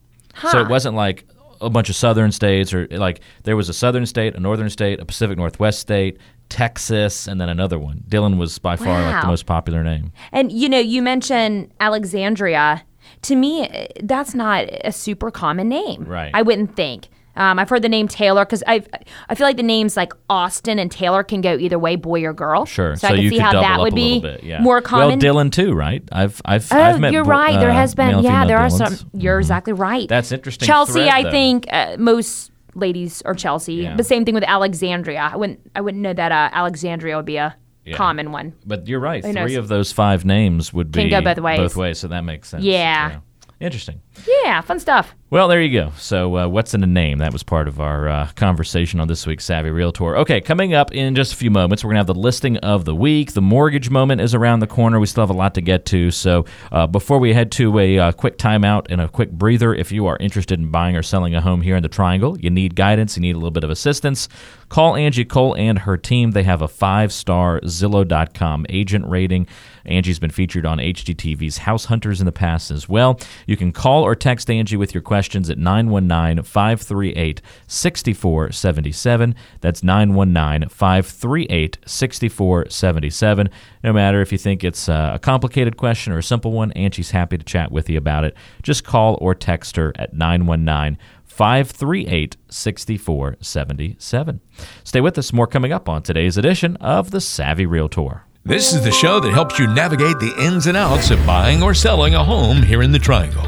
so it wasn't like a bunch of southern states or like there was a southern state, a northern state, a Pacific Northwest state, Texas, and then another one. Dylan was by far like the most popular name. And you know, you mentioned Alexandria. To me, eh, that's not a super common name. Right. I wouldn't think. Um, I've heard the name Taylor because I I feel like the names like Austin and Taylor can go either way, boy or girl. Sure. So, I can you see could how double that would a be little bit, yeah. more common. Well, Dylan too, right? I've I've Oh, I've met you're right. there uh, has been, yeah, there are some. You're exactly right. That's interesting Chelsea, thread, I though. think uh, most ladies are Chelsea, Yeah. but same thing with Alexandria. I wouldn't, I wouldn't know that uh, Alexandria would be a Yeah. common one. But you're right. Who Three knows? of those five names would Can be go both ways. Both ways, so that makes sense. Yeah. Interesting. Yeah, fun stuff. Well, there you go. So, uh, what's in a name? That was part of our uh, conversation on this week's Savvy Realtor. Okay, coming up in just a few moments, we're going to have the listing of the week. The mortgage moment is around the corner. We still have a lot to get to. So, uh, before we head to a uh, quick timeout and a quick breather, if you are interested in buying or selling a home here in the Triangle, you need guidance, you need a little bit of assistance, call Angie Cole and her team. They have a five star Zillow.com agent rating. Angie's been featured on HGTV's House Hunters in the past as well. You can call or text Angie with your questions at 919 538 6477. That's 919 538 6477. No matter if you think it's uh, a complicated question or a simple one, Angie's happy to chat with you about it. Just call or text her at 919 538 6477. Stay with us, more coming up on today's edition of The Savvy Realtor. This is the show that helps you navigate the ins and outs of buying or selling a home here in the Triangle.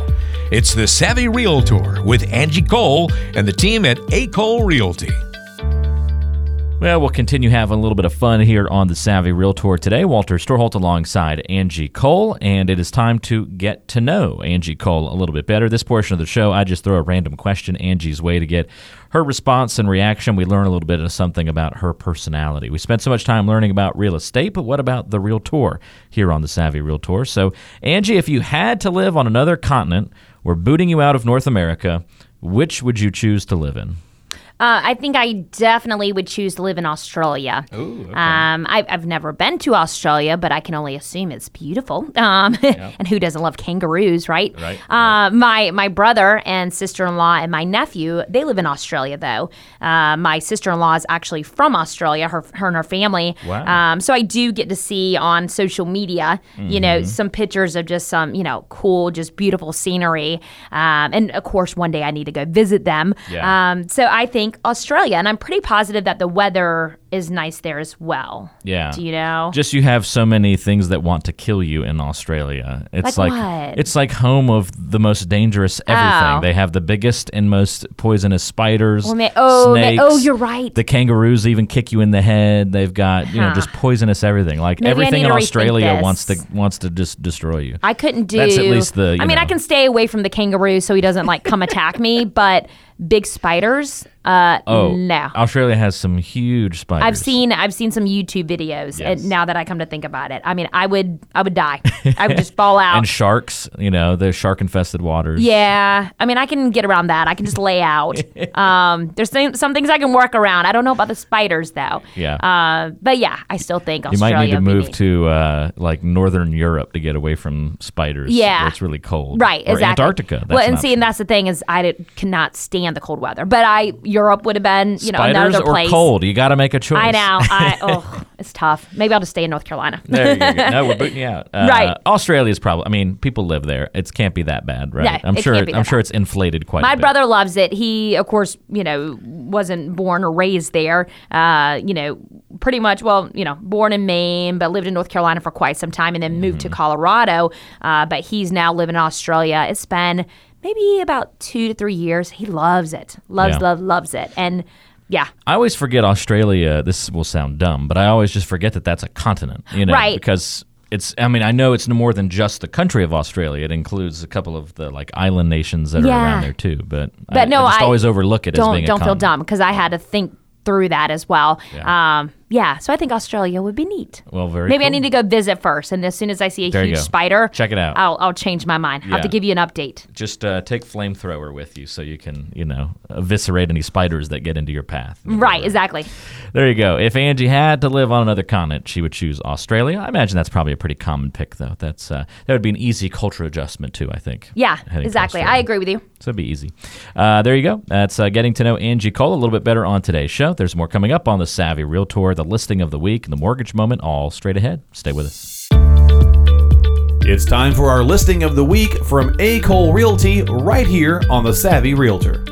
It's the Savvy Realtor with Angie Cole and the team at A. Cole Realty. Well, we'll continue having a little bit of fun here on the Savvy Realtor today. Walter Storholt alongside Angie Cole, and it is time to get to know Angie Cole a little bit better. This portion of the show, I just throw a random question Angie's way to get her response and reaction. We learn a little bit of something about her personality. We spent so much time learning about real estate, but what about the Realtor here on the Savvy Realtor? So, Angie, if you had to live on another continent, we're booting you out of North America, which would you choose to live in? Uh, I think I definitely would choose to live in Australia. Ooh, okay. Um, I, I've never been to Australia, but I can only assume it's beautiful. Um, and who doesn't love kangaroos, right? Right, Uh, my my brother and sister in law and my nephew they live in Australia though. Uh, my sister in law is actually from Australia. Her her and her family. Wow. Um, so I do get to see on social media, you know, Mm-hmm. some pictures of just some you know cool, just beautiful scenery. Um, and of course, one day I need to go visit them. Yeah. Um, so I think Australia, and I'm pretty positive that the weather is nice there as well. Yeah. Do you know? Just you have so many things that want to kill you in Australia. It's Like like, it's like home of the most dangerous everything. Oh. They have the biggest and most poisonous spiders. Well, oh, snakes. oh, you're right. The kangaroos even kick you in the head. They've got you know just poisonous everything. Like Maybe everything in Australia wants to wants to just destroy you. I couldn't do. That's at least the, I mean, I can stay away from the kangaroo so he doesn't like come attack me, but big spiders, uh, Oh, no. Australia has some huge spiders. I've seen I've seen some YouTube videos, Yes. and now that I come to think about it, I mean, I would I would die. I would just fall out. and sharks. You know the shark infested waters. yeah, I mean, I can get around that. I can just lay out. um, there's some, some things I can work around. I don't know about the spiders though. Yeah. Uh, but yeah, I still think You might need to move neat. to uh, like northern Europe to get away from spiders. Yeah. it's really cold. Right, or exactly. Antarctica. Well, an and see, and that's the thing is I did, cannot stand the cold weather. But I Europe would have been, you know, spiders another or cold. You got to make a choice. I know. I oh, it's tough. Maybe I'll just stay in North Carolina. there you go. No, we're booting you out. Uh, Right. Australia's probably. I mean, people live there. It can't be that bad, right? Yeah, I'm it sure. can't be I'm that sure it's inflated quite. a My brother loves it. He, of course, you know, wasn't born or raised there. Uh, you know, pretty much, well, you know, born in Maine, but lived in North Carolina for quite some time and then moved Mm-hmm. to Colorado. Uh, but he's now living in Australia. It's been maybe about two to three years. He loves it. Loves, Yeah. love, loves it. And yeah. I always forget Australia. This will sound dumb, but I always just forget that that's a continent. You know, Right. because. It's. I mean, I know it's no more than just the country of Australia. It includes a couple of the like island nations that are around there too. But, But I, no, I just I always overlook it as don't being a don't feel dumb because I had to think through that as well. Yeah. Um, yeah, so I think Australia would be neat. Well, very. Maybe I need to go visit first, and as soon as I see a There huge spider, Check it out. I'll I'll change my mind. I have to give you an update. just uh, take flamethrower with you so you can you know eviscerate any spiders that get into your path. Right, exactly. There you go. If Angie had to live on another continent, she would choose Australia. I imagine that's probably a pretty common pick, though. That's uh, that would be an easy culture adjustment too. I think. Yeah, exactly. I agree with you. So it'd be easy. Uh, there you go. That's uh, getting to know Angie Cole a little bit better on today's show. There's more coming up on the Savvy Realtor, the listing of the week, and the mortgage moment, all straight ahead. Stay with us. It's time for our listing of the week from A. Cole Realty right here on the Savvy Realtor.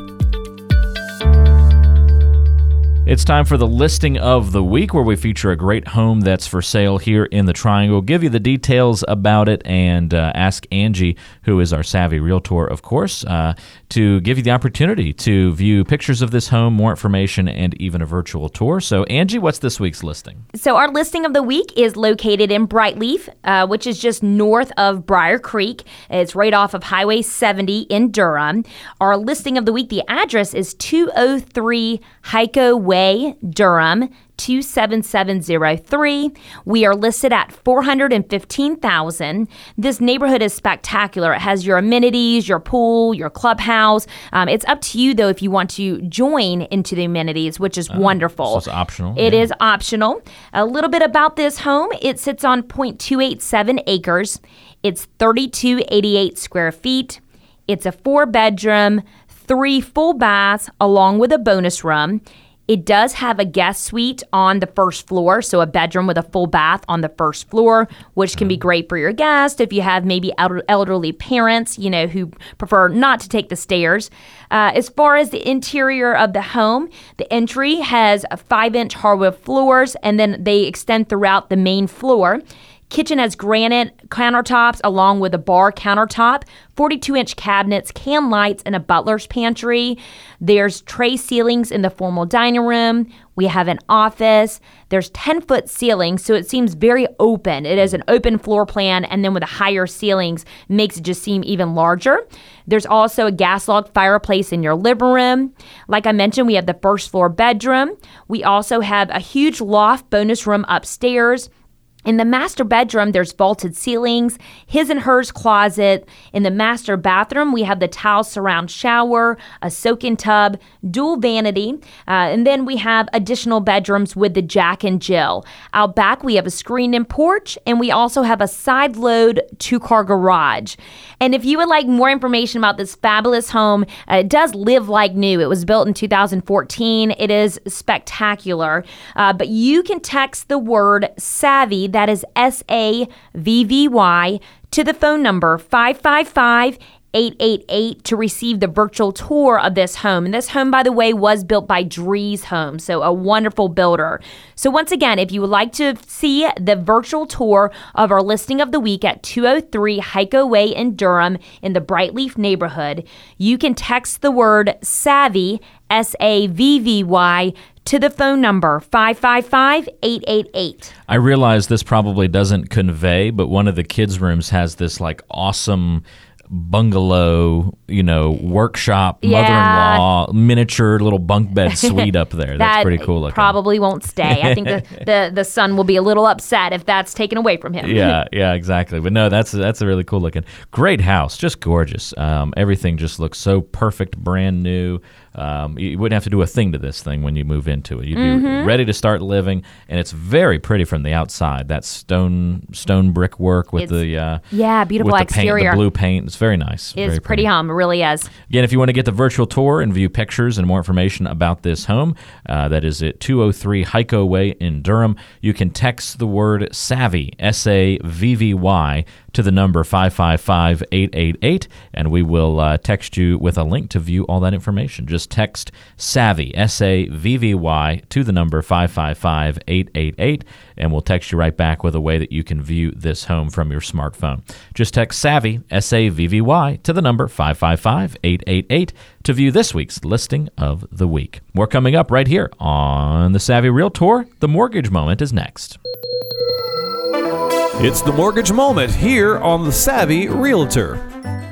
It's time for the listing of the week where we feature a great home that's for sale here in the Triangle. Give you the details about it and uh, ask Angie, who is our savvy realtor, of course, uh, to give you the opportunity to view pictures of this home, more information, and even a virtual tour. So, Angie, what's this week's listing? So, our listing of the week is located in Brightleaf, uh, which is just north of Brier Creek. It's right off of Highway 70 in Durham. Our listing of the week, the address is 203 Heiko Way. Durham 27703. We are listed at 415,000. This neighborhood is spectacular. It has your amenities, your pool, your clubhouse. Um, it's up to you though if you want to join into the amenities, which is uh, wonderful. So it's optional. It yeah. is optional. A little bit about this home. It sits on 0.287 acres. It's 3288 square feet. It's a four bedroom, three full baths along with a bonus room. It does have a guest suite on the first floor, so a bedroom with a full bath on the first floor, which can be mm. great for your guest if you have maybe elderly parents, you know, who prefer not to take the stairs. Uh, as far as the interior of the home, the entry has five inch hardwood floors and then they extend throughout the main floor. Kitchen has granite countertops along with a bar countertop, 42 inch cabinets, can lights, and a butler's pantry. There's tray ceilings in the formal dining room. We have an office. There's 10 foot ceilings, so it seems very open. It is an open floor plan, and then with the higher ceilings, makes it just seem even larger. There's also a gas log fireplace in your living room. Like I mentioned, we have the first floor bedroom. We also have a huge loft bonus room upstairs. In the master bedroom, there's vaulted ceilings, his and hers closet. In the master bathroom, we have the tile surround shower, a soak-in tub, dual vanity, uh, and then we have additional bedrooms with the Jack and Jill. Out back, we have a screened-in porch, and we also have a side-load two-car garage. And if you would like more information about this fabulous home, uh, it does live like new. It was built in 2014. It is spectacular, uh, but you can text the word savvy that is S A V V Y, to the phone number 555 888 to receive the virtual tour of this home. And this home, by the way, was built by Drees Home, so a wonderful builder. So, once again, if you would like to see the virtual tour of our listing of the week at 203 Heiko Way in Durham in the Brightleaf neighborhood, you can text the word SAVVY, S A V V Y, to the phone number 555 888. I realize this probably doesn't convey, but one of the kids' rooms has this like awesome bungalow, you know, workshop, yeah. mother-in-law, miniature little bunk bed suite up there. That's pretty cool looking. Probably won't stay. I think the, the the son will be a little upset if that's taken away from him. yeah, yeah, exactly. But no, that's that's a really cool looking. Great house, just gorgeous. Um, everything just looks so perfect, brand new. Um, you wouldn't have to do a thing to this thing when you move into it. You'd mm-hmm. be ready to start living, and it's very pretty from the outside. That stone stone brick work with it's, the uh, yeah beautiful with exterior, the, paint, the blue paint. It's very nice. It's pretty, pretty home. It really is. Again, if you want to get the virtual tour and view pictures and more information about this home, uh, that is at 203 Heiko Way in Durham. You can text the word savvy S A V V Y to the number 555 888, and we will uh, text you with a link to view all that information. Just text SAVVY, S A V V Y, to the number 555 888, and we'll text you right back with a way that you can view this home from your smartphone. Just text SAVVY, S A V V Y, to the number 555 888 to view this week's listing of the week. More coming up right here on the Savvy Realtor. The mortgage moment is next. It's the mortgage moment here on the Savvy Realtor.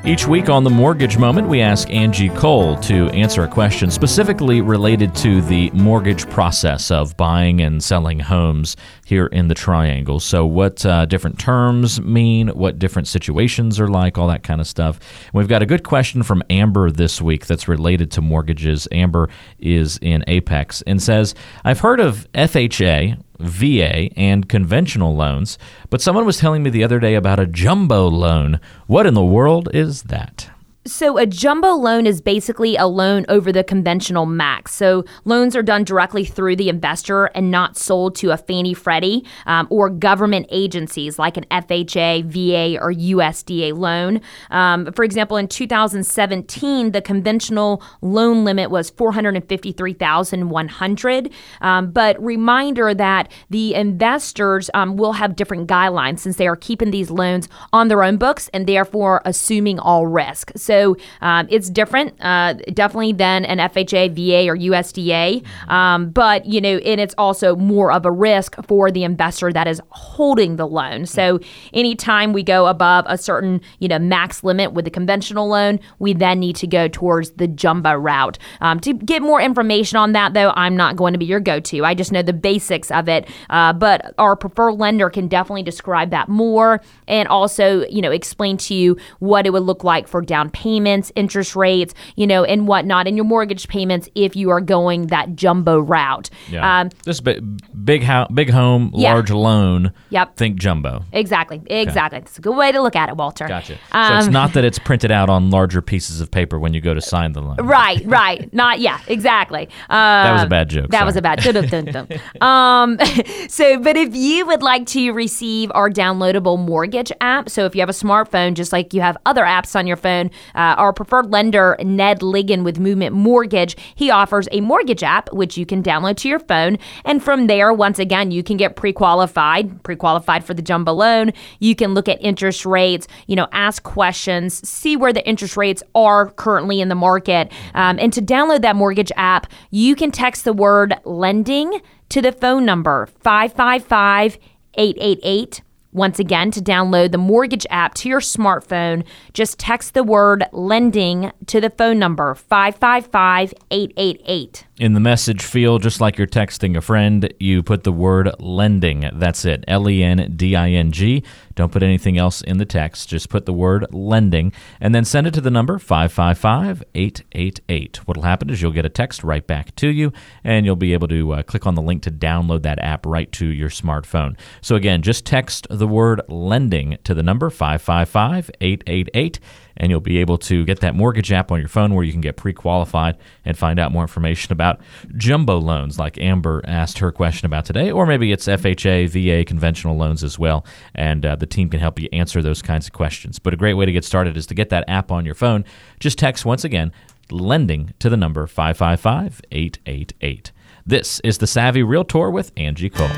Each week on the Mortgage Moment, we ask Angie Cole to answer a question specifically related to the mortgage process of buying and selling homes here in the Triangle. So, what uh, different terms mean, what different situations are like, all that kind of stuff. We've got a good question from Amber this week that's related to mortgages. Amber is in Apex and says, I've heard of FHA, VA, and conventional loans, but someone was telling me the other day about a jumbo loan. What in the world is that? So, a jumbo loan is basically a loan over the conventional max. So, loans are done directly through the investor and not sold to a Fannie Freddie um, or government agencies like an FHA, VA, or USDA loan. Um, for example, in 2017, the conventional loan limit was 453,100. Um, but reminder that the investors um, will have different guidelines since they are keeping these loans on their own books and therefore assuming all risk. So, so um, it's different, uh, definitely than an FHA, VA, or USDA. Um, but you know, and it's also more of a risk for the investor that is holding the loan. So anytime we go above a certain you know max limit with a conventional loan, we then need to go towards the jumbo route. Um, to get more information on that, though, I'm not going to be your go-to. I just know the basics of it. Uh, but our preferred lender can definitely describe that more and also you know explain to you what it would look like for down payment payments, interest rates, you know, and whatnot, and your mortgage payments if you are going that jumbo route. Yeah. Um, this big, big house, big home, yeah. large loan. Yep. Think jumbo. Exactly. Exactly. Okay. It's a good way to look at it, Walter. Gotcha. Um, so it's um, not that it's printed out on larger pieces of paper when you go to sign the loan. Right. Right. not. Yeah. Exactly. that was a bad joke. That sorry. was a bad. Dun, dun, dun, um. So, but if you would like to receive our downloadable mortgage app, so if you have a smartphone, just like you have other apps on your phone, uh, our preferred lender, Ned Ligon with Movement Mortgage, he offers a mortgage app which you can download to your phone. And from there, once again, you can get pre qualified, pre qualified for the jumbo loan. You can look at interest rates, you know, ask questions, see where the interest rates are currently in the market. Um, and to download that mortgage app, you can text the word lending to the phone number 555 888 once again, to download the mortgage app to your smartphone, just text the word lending to the phone number 555 888. In the message field, just like you're texting a friend, you put the word lending. That's it L E N D I N G. Don't put anything else in the text. Just put the word lending and then send it to the number 555 888. What'll happen is you'll get a text right back to you and you'll be able to uh, click on the link to download that app right to your smartphone. So, again, just text the word lending to the number 555 888 and you'll be able to get that mortgage app on your phone where you can get pre qualified and find out more information about jumbo loans, like Amber asked her question about today, or maybe it's FHA, VA, conventional loans as well. And uh, the team can help you answer those kinds of questions. But a great way to get started is to get that app on your phone. Just text once again lending to the number 555 888. This is the Savvy Realtor with Angie Cole.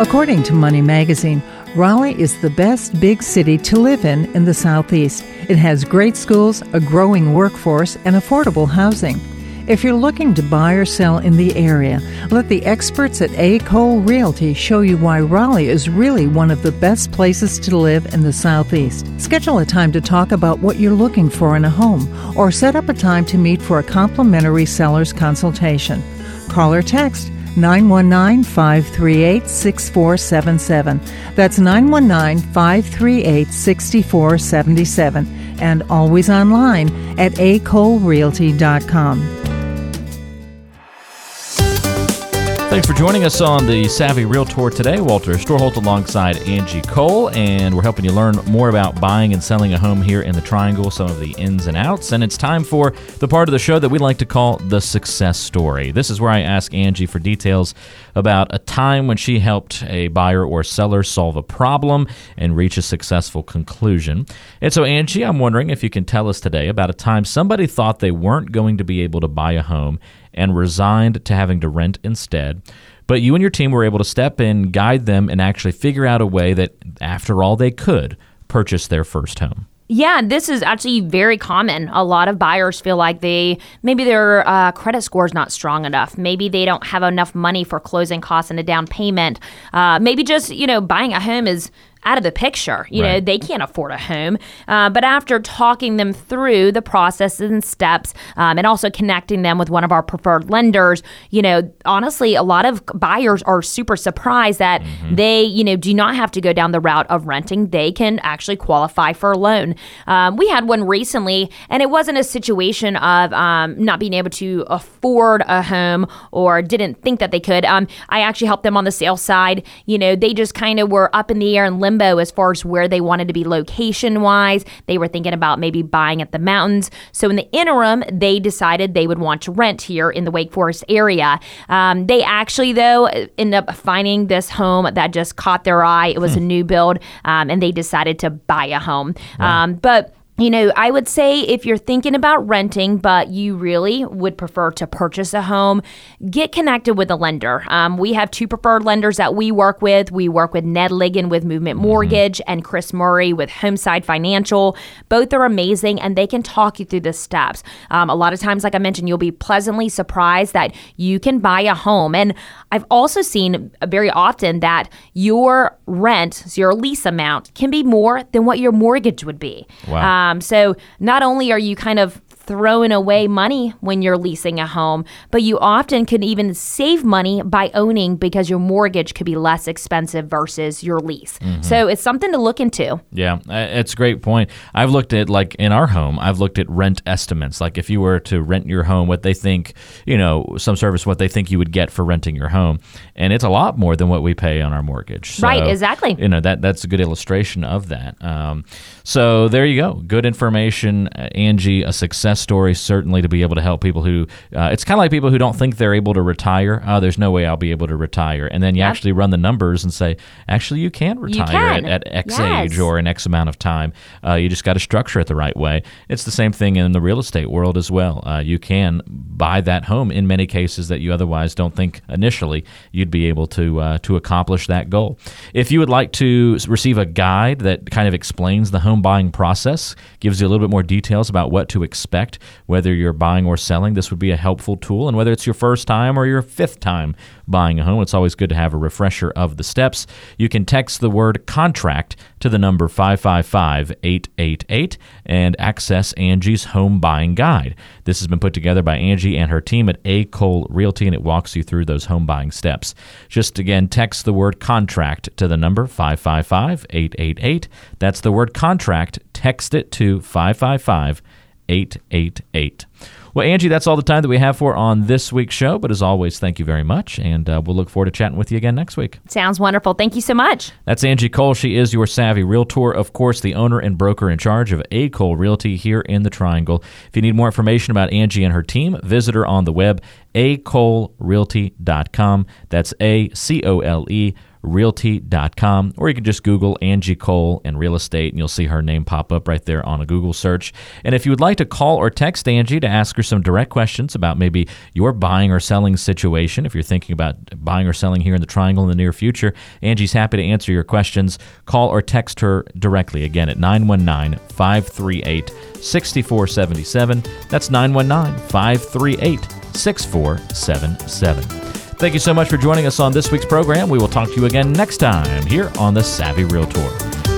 According to Money Magazine, Raleigh is the best big city to live in in the Southeast. It has great schools, a growing workforce, and affordable housing. If you're looking to buy or sell in the area, let the experts at A. Cole Realty show you why Raleigh is really one of the best places to live in the Southeast. Schedule a time to talk about what you're looking for in a home, or set up a time to meet for a complimentary seller's consultation. Call or text 919 538 6477. That's 919 538 6477. And always online at acolerealty.com. Thanks for joining us on the Savvy Realtor today. Walter Storholt alongside Angie Cole, and we're helping you learn more about buying and selling a home here in the Triangle, some of the ins and outs. And it's time for the part of the show that we like to call the success story. This is where I ask Angie for details about a time when she helped a buyer or seller solve a problem and reach a successful conclusion. And so, Angie, I'm wondering if you can tell us today about a time somebody thought they weren't going to be able to buy a home and resigned to having to rent instead. But you and your team were able to step in, guide them, and actually figure out a way that, after all, they could purchase their first home. Yeah, this is actually very common. A lot of buyers feel like they maybe their uh, credit score is not strong enough. Maybe they don't have enough money for closing costs and a down payment. Uh, maybe just you know buying a home is out of the picture. You right. know, they can't afford a home. Uh, but after talking them through the processes and steps um, and also connecting them with one of our preferred lenders, you know, honestly, a lot of buyers are super surprised that mm-hmm. they, you know, do not have to go down the route of renting. They can actually qualify for a loan. Um, we had one recently, and it wasn't a situation of um, not being able to afford a home or didn't think that they could. Um, I actually helped them on the sales side. You know, they just kind of were up in the air and limbo as far as where they wanted to be location wise. They were thinking about maybe buying at the mountains. So in the interim, they decided they would want to rent here in the Wake Forest area. Um, they actually, though, end up finding this home that just caught their eye. It was a new build, um, and they decided to buy a home. Um, but you know, I would say if you're thinking about renting, but you really would prefer to purchase a home, get connected with a lender. Um, we have two preferred lenders that we work with. We work with Ned Ligon with Movement Mortgage and Chris Murray with Homeside Financial. Both are amazing and they can talk you through the steps. Um, a lot of times, like I mentioned, you'll be pleasantly surprised that you can buy a home. And I've also seen very often that your rent, so your lease amount, can be more than what your mortgage would be. Wow. Um, Um, so not only are you kind of throwing away money when you're leasing a home, but you often can even save money by owning because your mortgage could be less expensive versus your lease. So it's something to look into. Yeah, it's a great point. I've looked at like in our home, I've looked at rent estimates. Like if you were to rent your home, what they think, you know, some service, what they think you would get for renting your home, and it's a lot more than what we pay on our mortgage. So, Right, exactly. You know that that's a good illustration of that. Um, so there you go. Good information, uh, Angie. A success story certainly to be able to help people who. Uh, it's kind of like people who don't think they're able to retire. Oh, there's no way I'll be able to retire, and then you Yep. actually run the numbers and say, actually, you can retire can. At, at X Yes. age or an X amount of time. Uh, you just got to structure it the right way. It's the same thing in the real estate world as well. Uh, you can buy that home in many cases that you otherwise don't think initially you'd be able to uh, to accomplish that goal. If you would like to receive a guide that kind of explains the home buying process, gives you a little bit more details about what to expect, whether you're buying or selling, this would be a helpful tool. And whether it's your first time or your fifth time buying a home, it's always good to have a refresher of the steps. You can text the word contract to the number 555 888 and access Angie's home buying guide. This has been put together by Angie and her team at A. Cole Realty, and it walks you through those home buying steps. Just again, text the word contract to the number 555 888. That's the word contract. Text it to 555 888. Well, Angie, that's all the time that we have for on this week's show. But as always, thank you very much. And uh, we'll look forward to chatting with you again next week. Sounds wonderful. Thank you so much. That's Angie Cole. She is your savvy realtor, of course, the owner and broker in charge of A. Cole Realty here in the Triangle. If you need more information about Angie and her team, visit her on the web, acolerealty.com. That's A C O L E realty.com or you can just google angie cole and real estate and you'll see her name pop up right there on a google search. And if you would like to call or text angie to ask her some direct questions about maybe your buying or selling situation if you're thinking about buying or selling here in the triangle in the near future angie's happy to answer your questions. Call or text her directly again at 919-538-6477 that's 919-538-6477 Thank you so much for joining us on this week's program. We will talk to you again next time here on The Savvy Realtor.